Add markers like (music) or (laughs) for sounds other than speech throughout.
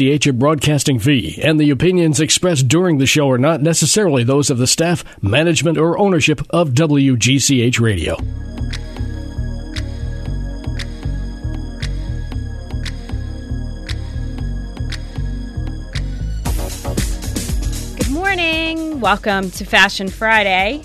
a broadcasting fee, and the opinions expressed during the show are not necessarily those of the staff, management, or ownership of WGCH Radio. Good morning. Welcome to Fashion Friday.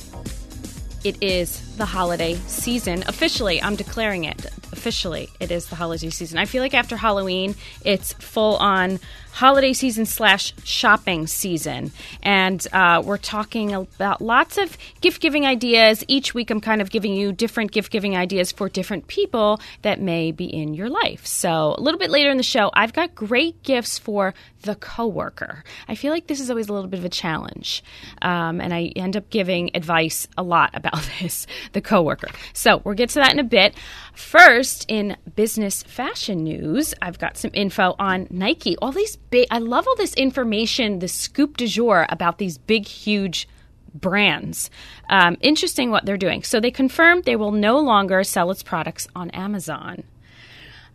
It is the holiday season. Officially, I'm declaring it. Officially, it is the holiday season. I feel like after Halloween, it's full on holiday season slash shopping season. And uh, we're talking about lots of gift giving ideas. Each week, I'm kind of giving you different gift giving ideas for different people that may be in your life. So, a little bit later in the show, I've got great gifts for the coworker. I feel like this is always a little bit of a challenge. Um, and I end up giving advice a lot (laughs) about this the coworker. So, we'll get to that in a bit. First, in business fashion news, I've got some info on Nike. All these big, I love all this information, the scoop du jour about these big, huge brands. Um, interesting what they're doing. So they confirmed they will no longer sell its products on Amazon.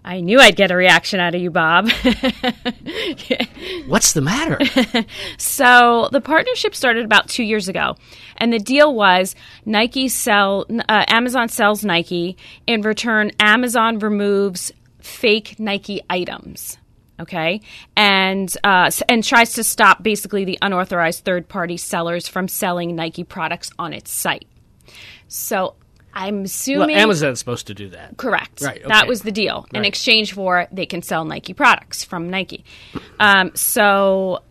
I knew I'd get a reaction out of you, Bob. (laughs) What's the matter? (laughs) so the partnership started about two years ago, and the deal was Nike sell uh, Amazon sells Nike. In return, Amazon removes fake Nike items okay, and uh, and tries to stop basically the unauthorized third party sellers from selling Nike products on its site. So I'm assuming well, Amazon's supposed to do that. Correct. Right. Okay. That was the deal. Right. In exchange for they can sell Nike products from Nike. Um, so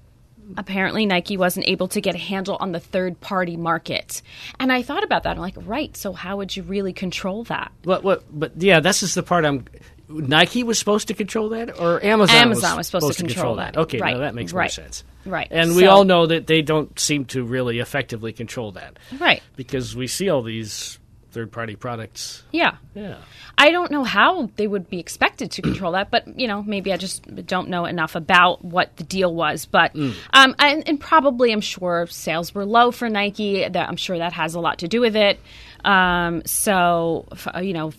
apparently Nike wasn't able to get a handle on the third party market. And I thought about that. I'm like, right, so how would you really control that? What what but yeah, this is the part I'm Nike was supposed to control that, or Amazon? Amazon was, supposed, supposed to, control, control that. that. Okay, right. now that makes right. more sense. Right. And so, we all know that they don't seem to really effectively control that. Right. Because we see all these third party products. Yeah. Yeah. I don't know how they would be expected to control that, but you know, maybe I just don't know enough about what the deal was. But mm. um, and, and, probably, I'm sure sales were low for Nike. That I'm sure that has a lot to do with it. Um, so, you know,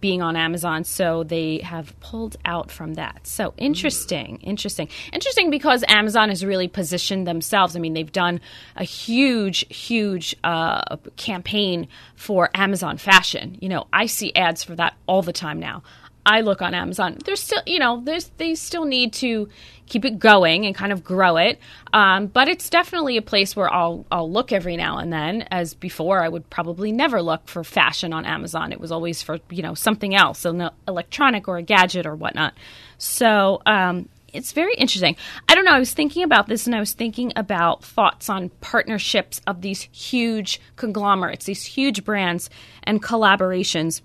being on Amazon, so they have pulled out from that. So interesting, interesting, interesting because Amazon has really positioned themselves. I mean, they've done a huge, huge uh, campaign for Amazon fashion. You know, I see ads for that all the time now. I look on Amazon. There's still, you know, there's they still need to keep it going and kind of grow it. Um, but it's definitely a place where I'll I'll look every now and then. As before, I would probably never look for fashion on Amazon. It was always for you know something else, an electronic or a gadget or whatnot. So um, it's very interesting. I don't know. I was thinking about this and I was thinking about thoughts on partnerships of these huge conglomerates, these huge brands and collaborations.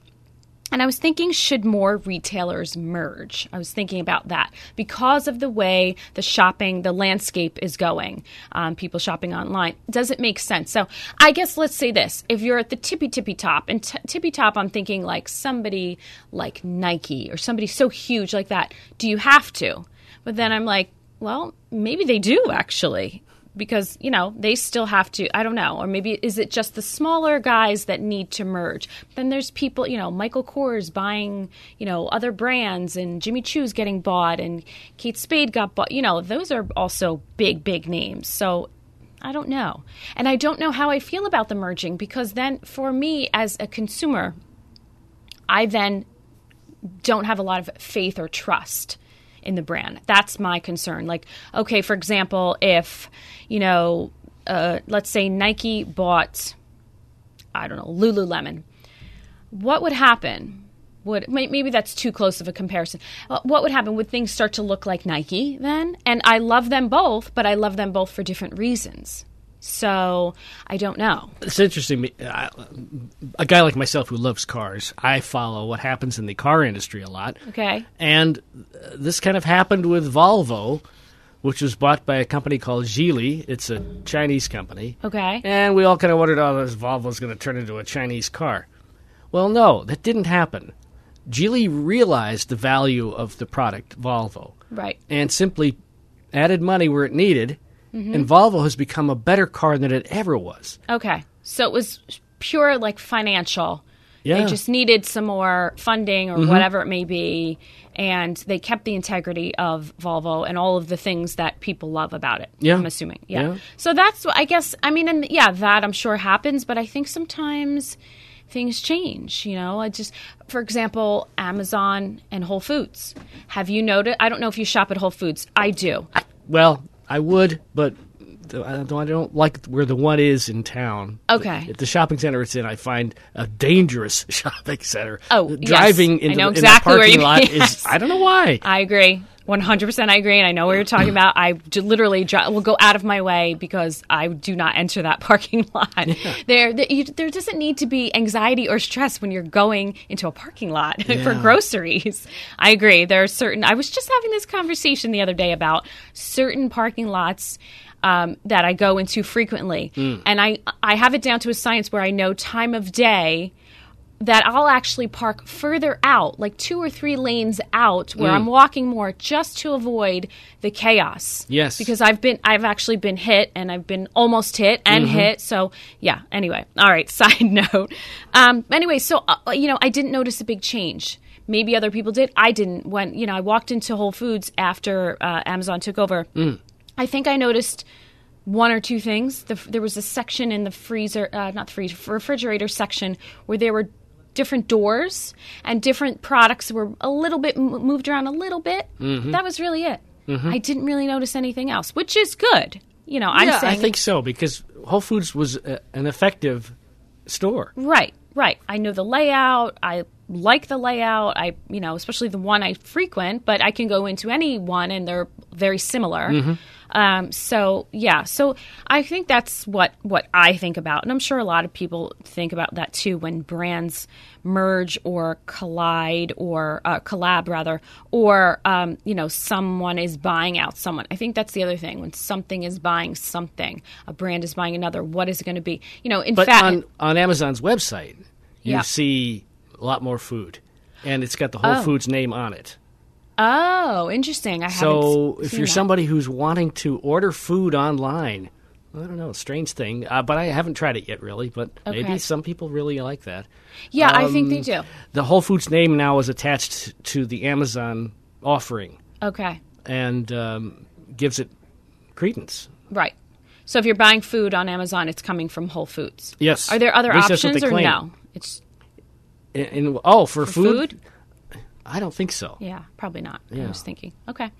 And I was thinking, should more retailers merge? I was thinking about that because of the way the shopping, the landscape is going, um, people shopping online. Does it make sense? So I guess let's say this. If you're at the tippy tippy top, and t- tippy top, I'm thinking like somebody like Nike or somebody so huge like that. Do you have to? But then I'm like, well, maybe they do actually because you know they still have to i don't know or maybe is it just the smaller guys that need to merge? Then there's people you know michael kors buying you know other brands and jimmy choo's getting bought and kate spade got bought you know those are also big big names. So i don't know. And i don't know how i feel about the merging because then for me as a consumer i then don't have a lot of faith or trust in the brand. That's my concern. Like, okay, for example, if, you know, uh, let's say Nike bought, I don't know, Lululemon, what would happen? Would maybe that's too close of a comparison? Uh, what would happen? Would things start to look like Nike then? And I love them both, but I love them both for different reasons. So I don't know. It's interesting. A guy like myself who loves cars, I follow what happens in the car industry a lot. Okay. And uh, this kind of happened with Volvo, which was bought by a company called Geely. It's a Chinese company. Okay. And we all kind of wondered, oh, this Volvo's going to turn into a Chinese car. Well, no, that didn't happen. Geely realized the value of the product, Volvo. Right. And simply added money where it needed – Mm-hmm. And Volvo has become a better car than it ever was. Okay. So it was pure like financial Yeah. Mm-hmm. They just needed some more funding or whatever it may be, and they kept the integrity of Volvo and all of the things that people love about it. Yeah. I'm assuming. Yeah. Yeah. So that's what I guess. I mean, and yeah, that I'm sure happens, but I think sometimes things change. You know, I just, for example, Amazon and Whole Foods. Have you noticed? I don't know if you shop at Whole Foods. I do. Well, I would, but I don't, like where the one is in town. Okay. At the shopping center it's in, I find a dangerous (laughs) shopping center. Oh, driving yes. driving I into know the, exactly in where you- parking lot yes. is. (laughs) I don't know why. I agree. 100% I agree, and I know what you're talking about. I literally dri- will go out of my way because I do not enter that (laughs) parking lot. There, there, you, there doesn't need to be anxiety or stress when you're going into a parking lot (laughs) for groceries. I agree. There are certain. I was just having this conversation the other day about certain parking lots. Um, that I go into frequently, and I I have it down to a science where I know time of day that I'll actually park further out, like two or three lanes out, where I'm walking more just to avoid the chaos. Yes. because I've been, I've actually been hit, and I've been almost hit and hit. So yeah. Anyway, (laughs) all right. Side (laughs) note. Um, anyway, so uh, you know, I didn't notice a big change. Maybe other people did. I didn't. When you know, I walked into Whole Foods after uh, Amazon took over. I think I noticed one or two things. The, there was a section in the freezer, uh, not the freezer, refrigerator section where there were different doors and different products were a little bit moved around a little bit. Mm-hmm. That was really it. Mm-hmm. I didn't really notice anything else, which is good. You know, I'm yeah, saying I think so because Whole Foods was a, an effective store. Right, right. I know the layout. I like the layout. I, you know, especially the one I frequent, but I can go into any one and they're very similar. Mm-hmm. Um, so yeah, so I think that's what what I think about, and I'm sure a lot of people think about that too when brands merge or collide or uh, collab rather, or um, you know, someone is buying out someone. I think that's the other thing when something is buying something, a brand is buying another. What is it going to be? You know, in But fact, on, on Amazon's website, you Yeah. see a lot more food, and it's got the Whole Oh. Foods name on it. Oh, interesting. I So if you're that. somebody who's wanting to order food online, I don't know, strange thing, uh, but I haven't tried it yet, really. But Okay. maybe some people really like that. yeah, I think they Um, do. The Whole Foods name now is attached to the Amazon offering Okay, and um, gives it credence. right. So if you're buying food on Amazon, it's coming from Whole Foods. Yes. Are there other At least that's what options or claim. no? It's In, in- oh, for, for food? food. I don't think so. Yeah, probably not. I was thinking. Okay.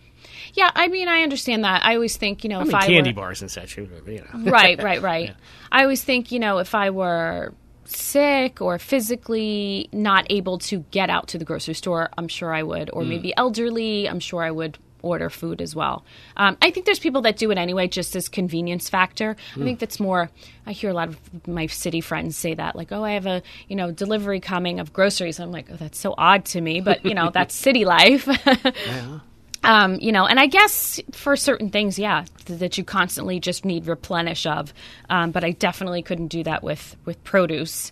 Yeah, I mean, I understand that. I always think, you know, I if mean, I candy were, bars and such. You know. right, (laughs) right, right. I always think, you know, if I were sick or physically not able to get out to the grocery store, I'm sure I would. Or mm. maybe elderly, I'm sure I would order food as well. Um, I think there's people that do it anyway, just as convenience factor. Hmm. I think that's more. I hear a lot of my city friends say that, like, "Oh, I have a you know delivery coming of groceries." I'm like, "Oh, that's so odd to me," but you know, (laughs) that's city life. (laughs) Um, you know, and I guess for certain things, yeah, th- that you constantly just need replenish of. Um, but I definitely couldn't do that with with produce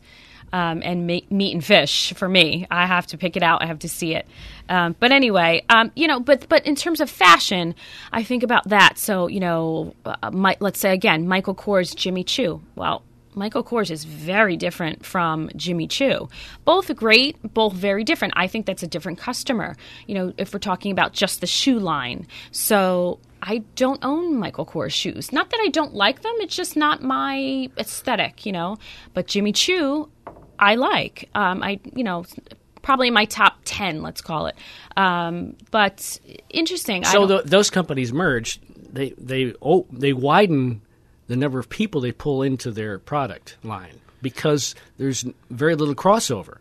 um, and ma- meat and fish. For me, I have to pick it out. I have to see it. Um, but anyway, um, you know, but but in terms of fashion, I think about that. So you know, uh, my, let's say again, Michael Kors, Jimmy Choo. Well. Michael Kors is very different from Jimmy Choo. Both great, both very different. I think that's a different customer. You know, if we're talking about just the shoe line. So I don't own Michael Kors shoes. Not that I don't like them, it's just not my aesthetic, you know. But Jimmy Choo, I like. Um, I, you know, probably my top 10, let's call it. Um, but interesting. So the, those companies merge. They they oh they widen the number of people they pull into their product line because there's very little crossover.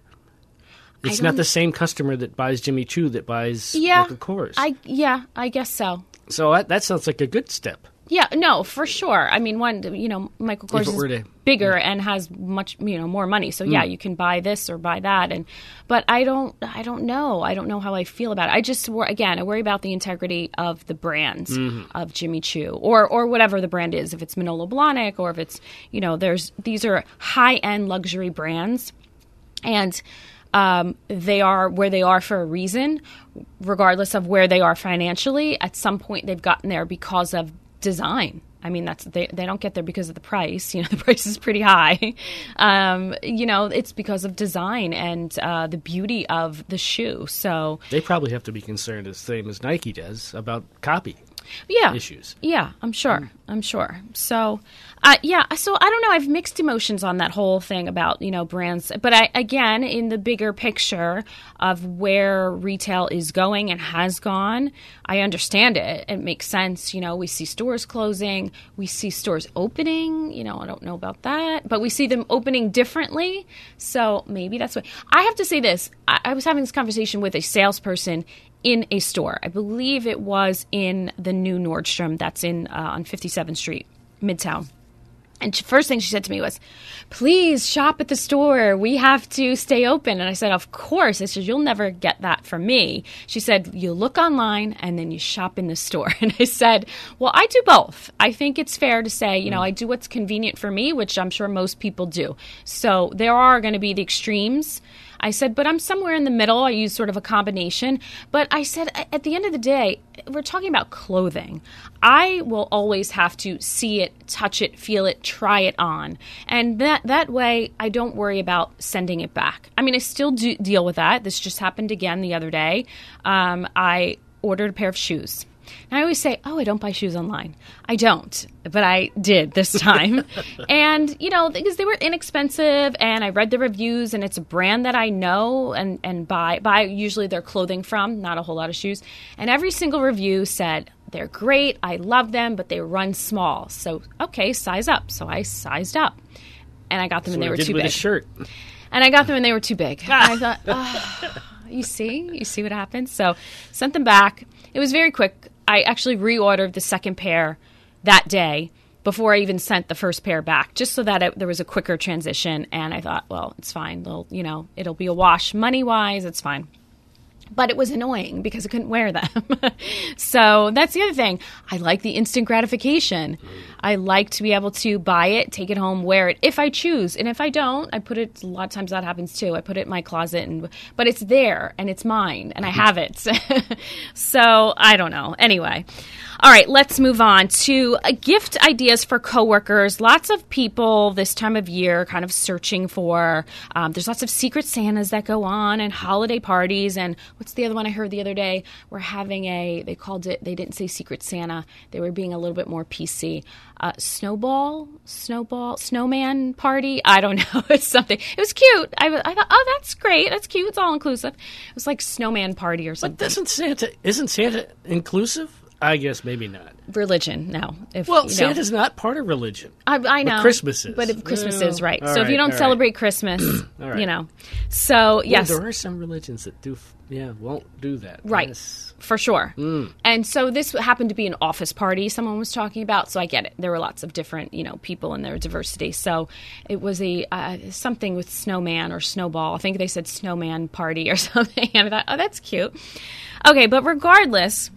It's not the same customer that buys Jimmy Choo that buys yeah, Michael Kors. I, yeah, I guess so. so that, that sounds like a good step. Yeah, no, for sure. I mean, one, you know, Michael Kors is to- bigger and has much, you know, more money. So yeah, you can buy this or buy that. And but I don't, I don't know. I don't know how I feel about it. I just, again, I worry about the integrity of the brands of Jimmy Choo or or whatever the brand is. If it's Manolo Blahnik or if it's, you know, there's these are high end luxury brands, and um, they are where they are for a reason, regardless of where they are financially. At some point, they've gotten there because of design. I mean, that's they, they don't get there because of the price. (laughs) You know, the price is pretty high. (laughs) Um, you know, it's because of design and uh, the beauty of the shoe. So They probably have to be concerned the same as Nike does about copy yeah, issues. Yeah, I'm sure. I'm sure. So, uh, yeah. So I don't know. I've mixed emotions on that whole thing about you know brands, but I again in the bigger picture of where retail is going and has gone, I understand it. It makes sense. You know, we see stores closing, we see stores opening. You know, I don't know about that, but we see them opening differently. So maybe that's what I have to say. This I, I was having this conversation with a salesperson in a store. I believe it was in the new Nordstrom that's in uh, on 57th Street, Midtown. And she, first thing she said to me was, "Please shop at the store. We have to stay open." And I said, "Of course." I said, "You'll never get that from me." She said, "You look online and then you shop in the store." (laughs) And I said, "Well, I do both. I think it's fair to say, you know, I do what's convenient for me, which I'm sure most people do. So there are going to be the extremes." I said, but I'm somewhere in the middle. I use sort of a combination. But I said, at the end of the day, we're talking about clothing. I will always have to see it, touch it, feel it, try it on. And that, that way, I don't worry about sending it back. I mean, I still do deal with that. This just happened again the other day. Um, I ordered a pair of shoes. And I always say, oh, I don't buy shoes online. I don't, but I did this (laughs) time. and, you know, because they were inexpensive and I read the reviews and it's a brand that I know and, and buy, buy usually their clothing from, not a whole lot of shoes. And every single review said, they're great, I love them, but they run small. So, okay, size up. So I sized up. And I got them So and they were too with big. a shirt. And I got them and they were too big. I thought, oh, you see, you see what happens. So sent them back. It was very quick. I actually reordered the second pair that day before I even sent the first pair back, just so that it, there was a quicker transition. And I thought, well, it's fine. They'll, you know, it'll be a wash money wise. It's fine but it was annoying because I couldn't wear them. (laughs) so that's the other thing. I like the instant gratification. I like to be able to buy it, take it home, wear it if I choose, and if I don't, I put it. A lot of times that happens too. I put it in my closet, and but it's there and it's mine, and I mm-hmm. have it. (laughs) so I don't know. Anyway. All right, let's move on to uh, gift ideas for coworkers. Lots of people this time of year kind of searching for. Um, there's lots of secret Santas that go on and holiday parties. And what's the other one I heard the other day? We're having a. They called it. They didn't say Secret Santa. They were being a little bit more PC. Uh, snowball, snowball, snowman party. I don't (laughs) know. It's something. It was cute. I, I thought, oh, that's great. That's cute. It's all inclusive. It was like snowman party or something. But doesn't Santa isn't Santa inclusive? I guess maybe not. religion no if Well, you know. Santa's not part of religion. I, I know Christmas is. but if Christmas Well, is right. So if you don't all right. celebrate Christmas, (clears throat) right. you know, so yes, Well, there are some religions that do, yeah, won't do that. right, Yes. for sure. Mm. And so this happened to be an office party. Someone was talking about, so I get it. There were lots of different, you know, people and their diversity. So it was a uh, something with snowman or snowball. I think they said snowman party or (laughs) something. And I thought, oh, that's cute. Okay, but regardless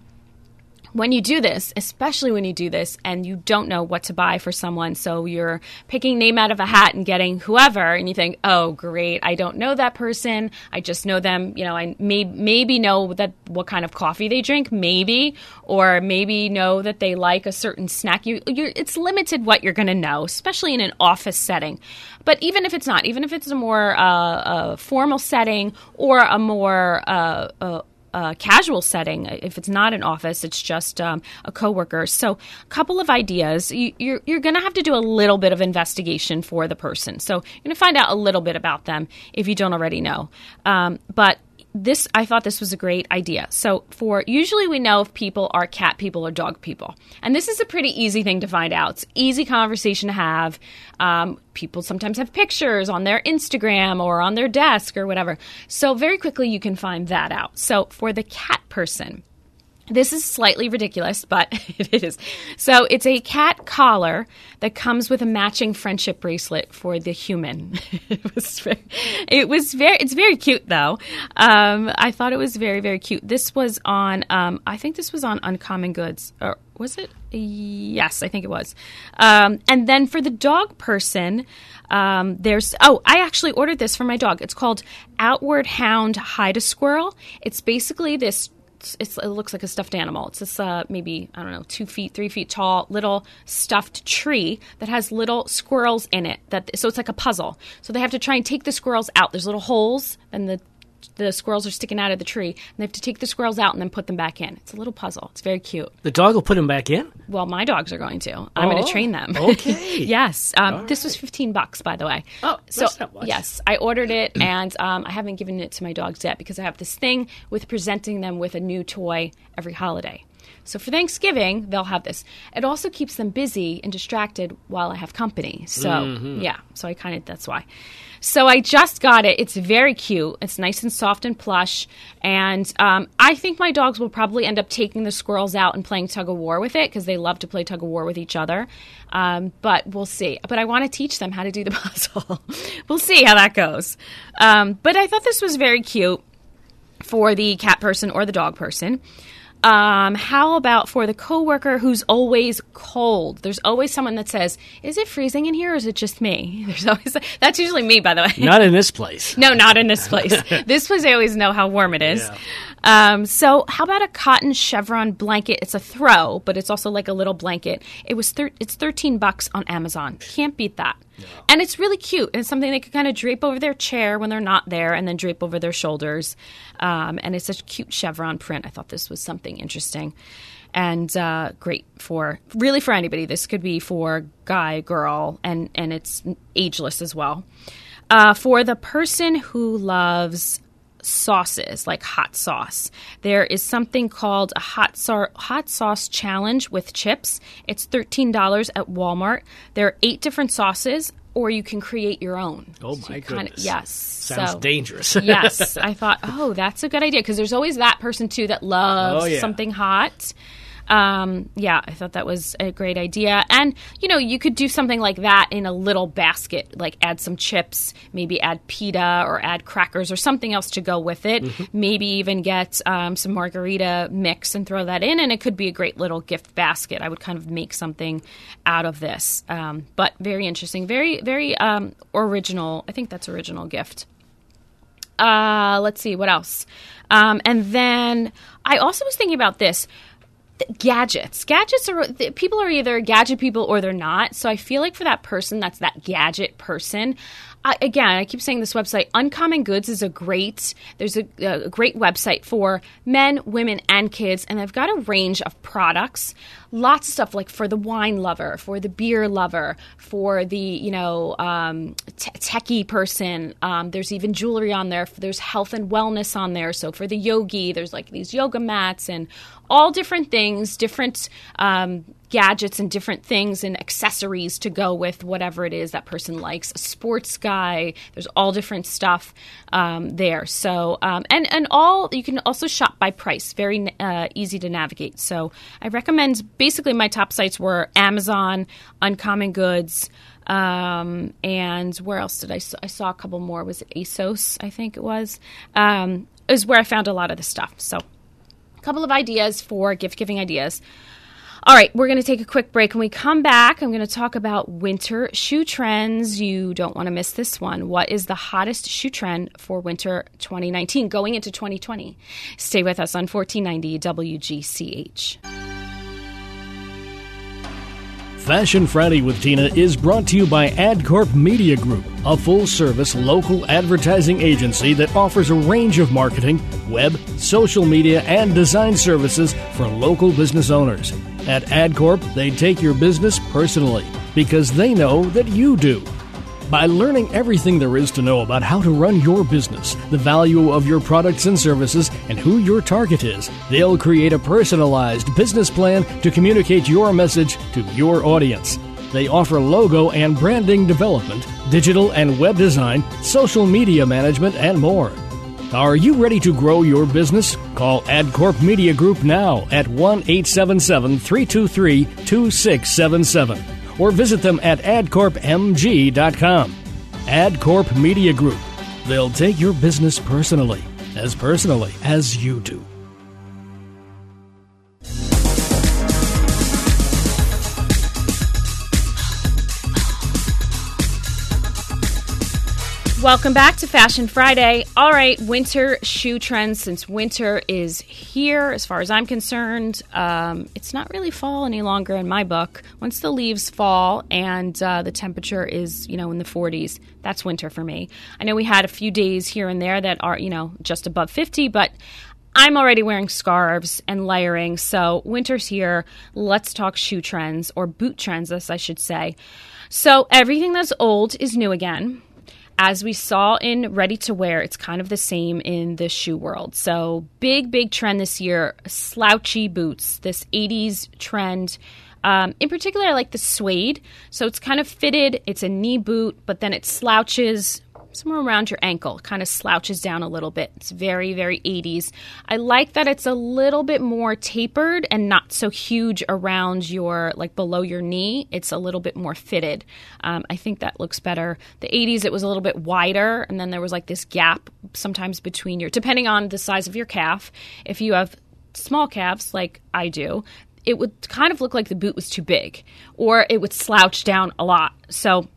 when you do this, especially when you do this and you don't know what to buy for someone, so you're picking name out of a hat and getting whoever, and you think, oh, great, I don't know that person. I just know them. You know, I may, maybe know that what kind of coffee they drink, maybe, or maybe know that they like a certain snack. You, it's limited what you're going to know, especially in an office setting. But even if it's not, even if it's a more uh, uh, formal setting or a more uh, uh, uh, casual setting. If it's not an office, it's just um, a coworker. So, a couple of ideas. You, you're you're going to have to do a little bit of investigation for the person. So, you're going to find out a little bit about them if you don't already know. Um, but this I thought this was a great idea. So for usually we know if people are cat people or dog people, and this is a pretty easy thing to find out. It's easy conversation to have. Um, people sometimes have pictures on their Instagram or on their desk or whatever. So very quickly you can find that out. So for the cat person. This is slightly ridiculous, but (laughs) it is. So it's a cat collar that comes with a matching friendship bracelet for the human. (laughs) it was very, it was very, it's very cute though. Um, I thought it was very, very cute. This was on, um, I think this was on Uncommon Goods, or was it? Yes, I think it was. Um, and then for the dog person, um, there's oh, I actually ordered this for my dog. It's called Outward Hound Hide a Squirrel. It's basically this it's, it looks like a stuffed animal. It's this uh, maybe I don't know two feet, three feet tall little stuffed tree that has little squirrels in it. That so it's like a puzzle. So they have to try and take the squirrels out. There's little holes, and the the squirrels are sticking out of the tree, and they have to take the squirrels out and then put them back in. It's a little puzzle. It's very cute. The dog will put them back in. Well, my dogs are going to. I'm going Oh, to train them. (laughs) okay. yes. Um, this was 15 bucks, by the way. Oh, so that's not much. yes, I ordered it, and um, I haven't given it to my dogs yet because I have this thing with presenting them with a new toy every holiday. So for Thanksgiving, they'll have this. It also keeps them busy and distracted while I have company. So Mm-hmm. yeah, so I kind of that's why. So I just got it. It's very cute. It's nice and soft and plush. And um, I think my dogs will probably end up taking the squirrels out and playing tug of war with it because they love to play tug of war with each other. Um, but we'll see. But I want to teach them how to do the (laughs) puzzle. we'll see how that goes. Um, but I thought this was very cute for the cat person or the dog person. Um, how about for the coworker who's always cold? There's always someone that says, "Is it freezing in here, or is it just me?" (laughs) There's always that's usually me, by the way. Not in this place. (laughs) No, not in this place. (laughs) this place, I always know how warm it is. Um, so, how about a cotton chevron blanket? It's a throw, but it's also like a little blanket. It was thir- it's thirteen bucks on Amazon. Can't beat that. And it's really cute. It's something they could kind of drape over their chair when they're not there, and then drape over their shoulders. Um, and it's such a cute chevron print. I thought this was something interesting and uh, great for really for anybody. This could be for guy, girl, and and it's ageless as well. Uh, for the person who loves sauces like hot sauce, there is something called a hot sau- hot sauce challenge with chips. It's thirteen dollars at Walmart. There are eight different sauces, or you can create your own. Oh So my kinda- goodness. yes, Sounds so- dangerous. (laughs) yes, I thought, oh, that's a good idea because there's always that person too that loves Oh, yeah. something hot. Um, yeah, I thought that was a great idea. And, you know, you could do something like that in a little basket, like add some chips, maybe add pita or add crackers or something else to go with it. Mm-hmm. Maybe even get um, some margarita mix and throw that in, and it could be a great little gift basket. I would kind of make something out of this. Um, but very interesting, very, very um, original. I think that's original gift. Uh, let's see what else. Um, and then I also was thinking about this th- gadgets. Gadgets are people are either gadget people or they're not. So I feel like for that person, that's that gadget person. I, again, I keep saying this website. Uncommon Goods is a great. There's a, a great website for men, women, and kids, and they've got a range of products. Lots of stuff like for the wine lover, for the beer lover, for the you know um, techie person. Um, there's even jewelry on there. There's health and wellness on there. So for the yogi, there's like these yoga mats and all different things, different um, gadgets and different things and accessories to go with whatever it is that person likes. A sports guy, there's all different stuff um, there. So um, and and all you can also shop by price, very uh, easy to navigate. So I recommend. Basically, my top sites were Amazon, Uncommon Goods. Um, and where else did I saw a couple more? Was it ASOS? I think it was. Um, is where I found a lot of the stuff. So a couple of ideas for gift giving ideas. All right, we're going to take a quick break. When we come back, I'm going to talk about winter shoe trends. You don't want to miss this one. What is the hottest shoe trend for winter 2019 going into 2020? Stay with us on 1490 WGCH. Fashion Friday with Tina is brought to you by AdCorp Media Group, a full service local advertising agency that offers a range of marketing, web, social media, and design services for local business owners. At AdCorp, they take your business personally because they know that you do. By learning everything there is to know about how to run your business, the value of your products and services, and who your target is, they'll create a personalized business plan to communicate your message to your audience. They offer logo and branding development, digital and web design, social media management, and more. Are you ready to grow your business? Call AdCorp Media Group now at 1 877 323 2677 or visit them at adcorpmg.com. AdCorp Media Group. They'll take your business personally, as personally as you do. Welcome back to Fashion Friday. All right, winter shoe trends. Since winter is here, as far as I'm concerned, um, it's not really fall any longer in my book. Once the leaves fall and uh, the temperature is, you know, in the 40s, that's winter for me. I know we had a few days here and there that are, you know, just above 50, but I'm already wearing scarves and layering, so winter's here. Let's talk shoe trends, or boot trends, as I should say. So, everything that's old is new again as we saw in ready to wear, it's kind of the same in the shoe world. So, big, big trend this year slouchy boots, this 80s trend. Um, in particular, I like the suede. So, it's kind of fitted, it's a knee boot, but then it slouches somewhere around your ankle, kind of slouches down a little bit. It's very, very 80s. I like that it's a little bit more tapered and not so huge around your, like below your knee. It's a little bit more fitted. Um, I think that looks better. The 80s, it was a little bit wider, and then there was like this gap sometimes between your, depending on the size of your calf. If you have small calves like I do, it would kind of look like the boot was too big, or it would slouch down a lot. So,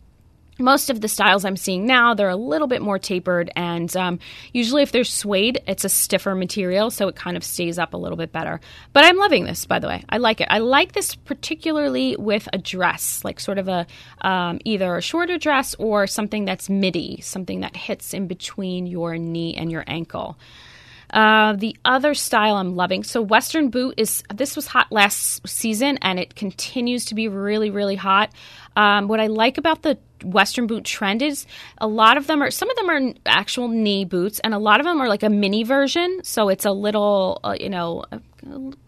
most of the styles I'm seeing now, they're a little bit more tapered, and um, usually if they're suede, it's a stiffer material, so it kind of stays up a little bit better. But I'm loving this, by the way. I like it. I like this particularly with a dress, like sort of a um, either a shorter dress or something that's midi, something that hits in between your knee and your ankle. Uh, the other style I'm loving. So Western boot is this was hot last season and it continues to be really really hot. Um, what I like about the Western boot trend is a lot of them are some of them are actual knee boots and a lot of them are like a mini version. So it's a little uh, you know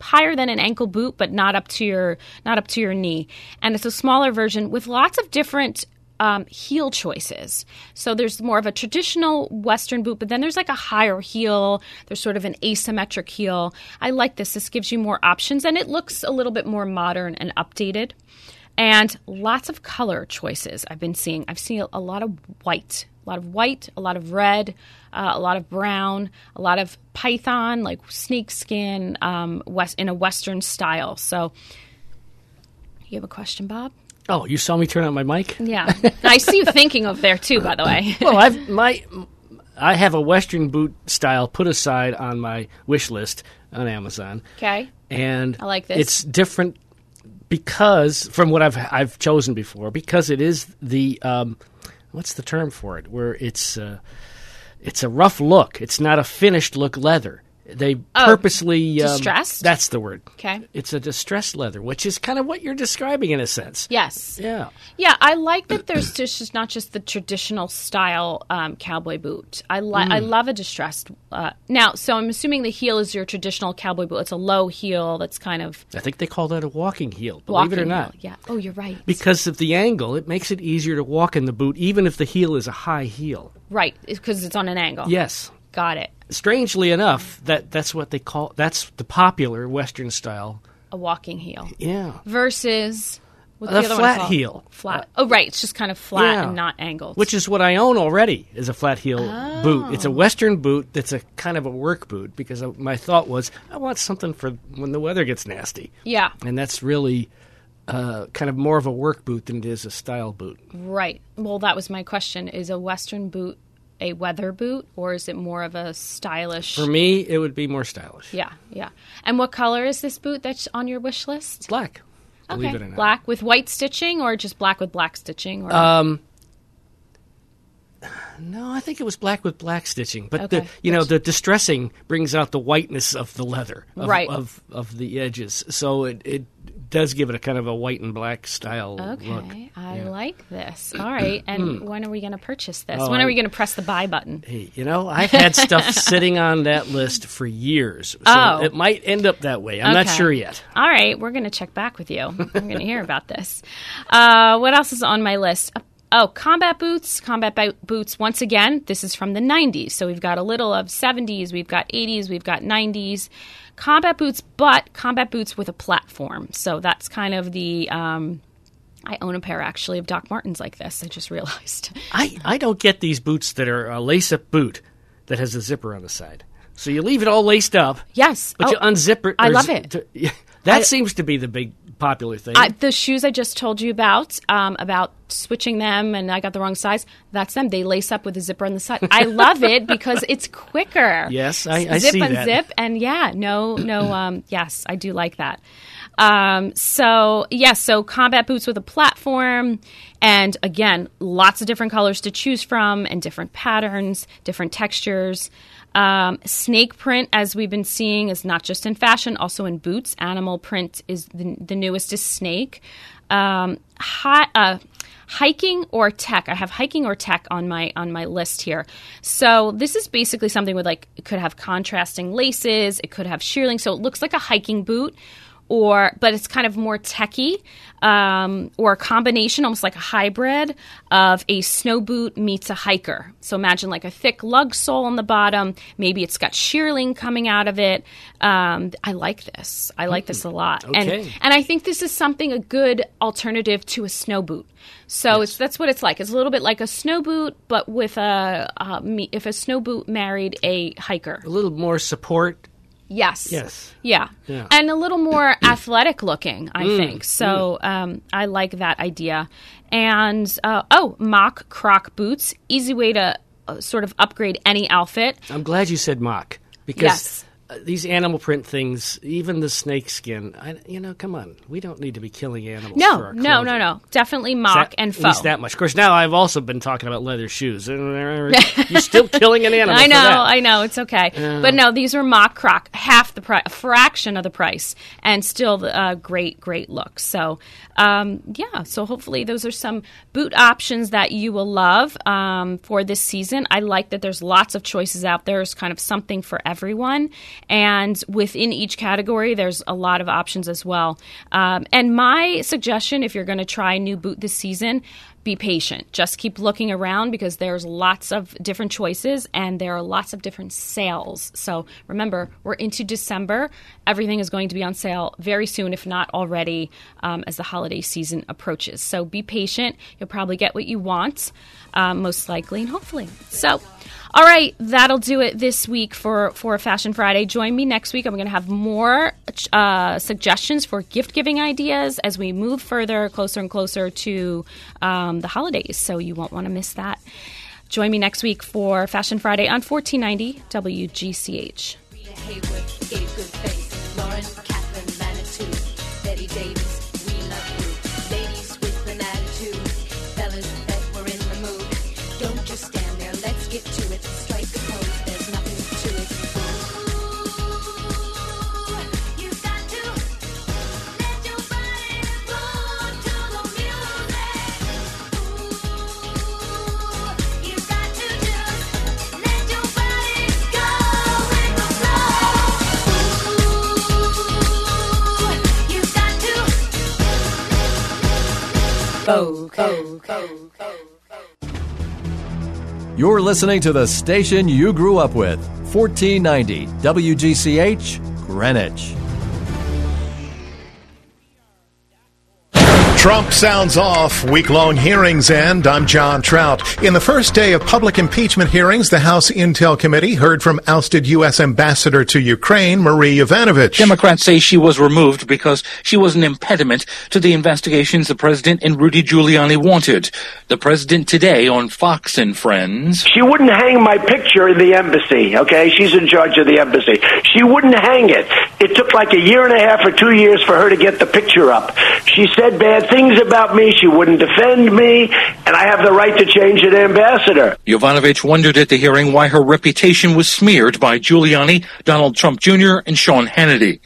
higher than an ankle boot but not up to your not up to your knee and it's a smaller version with lots of different um, heel choices. So there's more of a traditional Western boot, but then there's like a higher heel. There's sort of an asymmetric heel. I like this. This gives you more options and it looks a little bit more modern and updated. And lots of color choices I've been seeing. I've seen a lot of white, a lot of white, a lot of red, uh, a lot of brown, a lot of python, like snakeskin, um, west in a Western style. So, you have a question, Bob? Oh, you saw me turn on my mic? Yeah, I see you thinking of there too. By the way. (laughs) well, I've my I have a Western boot style put aside on my wish list on Amazon. Okay. And I like this. It's different because from what I've I've chosen before because it is the um, what's the term for it where it's uh, it's a rough look. It's not a finished look leather. They Oh, purposely um, distressed? that's the word. Okay. It's a distressed leather, which is kind of what you're describing in a sense. Yes. Yeah. Yeah, I like that there's just, not just the traditional style um, cowboy boot. I li- I Mm. love a distressed. Uh, now, so I'm assuming the heel is your traditional cowboy boot. It's a low heel that's kind of I think they call that a walking heel. Believe it or not. heel. Yeah. Oh, you're right. Because of the angle, it makes it easier to walk in the boot, even if the heel is a high heel. right, because it's on an angle. Yes. Got it. Strangely enough, that that's what they call that's the popular Western style. A walking heel Yeah. versus the other flat heel. Flat. oh, right. It's just kind of flat Yeah. and not angled. Which is what I own already is a flat heel boot. It's a Oh. Western boot that's a kind of a work boot because my thought was I want something for when the weather gets nasty, yeah. and that's really uh, kind of more of a work boot than it is a style boot. Right. Well, that was my question. Is a Western boot a weather boot or is it more of a stylish? For me, it would be more stylish. Yeah, yeah. And what color is this boot that's on your wish list? Black. Okay, it or not. black with white stitching or just black with black stitching? Or Um, no, I think it was black with black stitching. But the you know the distressing brings out the whiteness of the leather, of, Right. Of of the edges, so it it does give it a kind of a white and black style look. okay, look. I Yeah. like this. All right, (clears throat) and when are we going to purchase this? Oh, when are we going to press the buy button? Hey, you know, I've had stuff (laughs) sitting on that list for years, so Oh. it might end up that way. I'm not sure yet. All right, we're going to check back with you. I'm going to hear about this. Uh, what else is on my list? Oh, combat boots. Combat bo- boots. Once again, this is from the 90s. So we've got a little of 70s, we've got 80s, we've got 90s. Combat boots, but combat boots with a platform. So that's kind of the. Um, I own a pair actually of Doc Martens like this. I just (laughs) realized. I, I don't get these boots that are a lace up boot that has a zipper on the side. So you leave it all laced up, Yes. but Oh, you unzip it. I love it. to- yeah, (laughs) that I- seems to be the big popular thing. I, the shoes I just told you about, um, about switching them, and I got the wrong size. That's them. They lace up with a zipper on the side. I love it (laughs) because it's quicker. Yes, I, I zip and that. zip, and yeah, no, no. (clears throat) Um, yes, I do like that. Um, so yes, yeah, so combat boots with a platform, and again, lots of different colors to choose from, and different patterns, different textures. Um, snake print, as we've been seeing, is not just in fashion, also in boots. Animal print is the, the newest is snake. Um, hi, uh, hiking or tech. I have hiking or tech on my on my list here. So this is basically something with like it could have contrasting laces. It could have shearling, so it looks like a hiking boot or but it's kind of more techy um, or a combination almost like a hybrid of a snow boot meets a hiker. So imagine like a thick lug sole on the bottom. Maybe it's got shearling coming out of it. Um, i like this. I like this a lot. Okay. and and i think this is something a good alternative to a snow boot. So it's that's what it's like. It's a little bit like a snow boot but with a uh, me, if a snow boot married a hiker. A little more support. Yes. Yes. Yeah. Yeah. And a little more (clears throat) athletic looking, I Mm, think. So um, I like that idea. And uh, oh, mock croc boots, easy way to uh, sort of upgrade any outfit. I'm glad you said mock because Yes. Uh, these animal print things, even the snake skin, I, you know, come on, we don't need to be killing animals. for No, no, no, no. Definitely mock that- and At least that much. Of course, now I've also been talking about leather shoes. (laughs) You're (laughs) still killing an animal. I for know, that. I know, it's okay. But no, these are mock croc, half the price, a fraction of the price, and still the uh, great, great look. So, um, yeah, so hopefully those are some boot options that you will love um, for this season. I like that there's lots of choices out there. There's kind of something for everyone. And within each category, there's a lot of options as well. Um, and my suggestion, if you're going to try a new boot this season, be patient. Just keep looking around because there's lots of different choices and there are lots of different sales. So remember, we're into December. Everything is going to be on sale very soon, if not already, um, as the holiday season approaches. So be patient. You'll probably get what you want, um, most likely and hopefully. So. All right, that'll do it this week for for Fashion Friday. Join me next week. I'm going to have more uh, suggestions for gift giving ideas as we move further, closer and closer to um, the holidays. So you won't want to miss that. Join me next week for Fashion Friday on 1490 WGCH. Gave. Lauren, Catherine, Manitou, Betty Davis, You're listening to the station you grew up with, 1490 WGCH, Greenwich. Trump sounds off. Week long hearings end. I'm John Trout. In the first day of public impeachment hearings, the House Intel Committee heard from ousted U.S. Ambassador to Ukraine, Marie Yovanovitch. Democrats say she was removed because she was an impediment to the investigations the president and Rudy Giuliani wanted. The president today on Fox and Friends. She wouldn't hang my picture in the embassy, okay? She's in charge of the embassy. She wouldn't hang it. It took like a year and a half or two years for her to get the picture up. She said bad things about me. She wouldn't defend me, and I have the right to change an ambassador. Yovanovitch wondered at the hearing why her reputation was smeared by Giuliani, Donald Trump Jr., and Sean Hannity.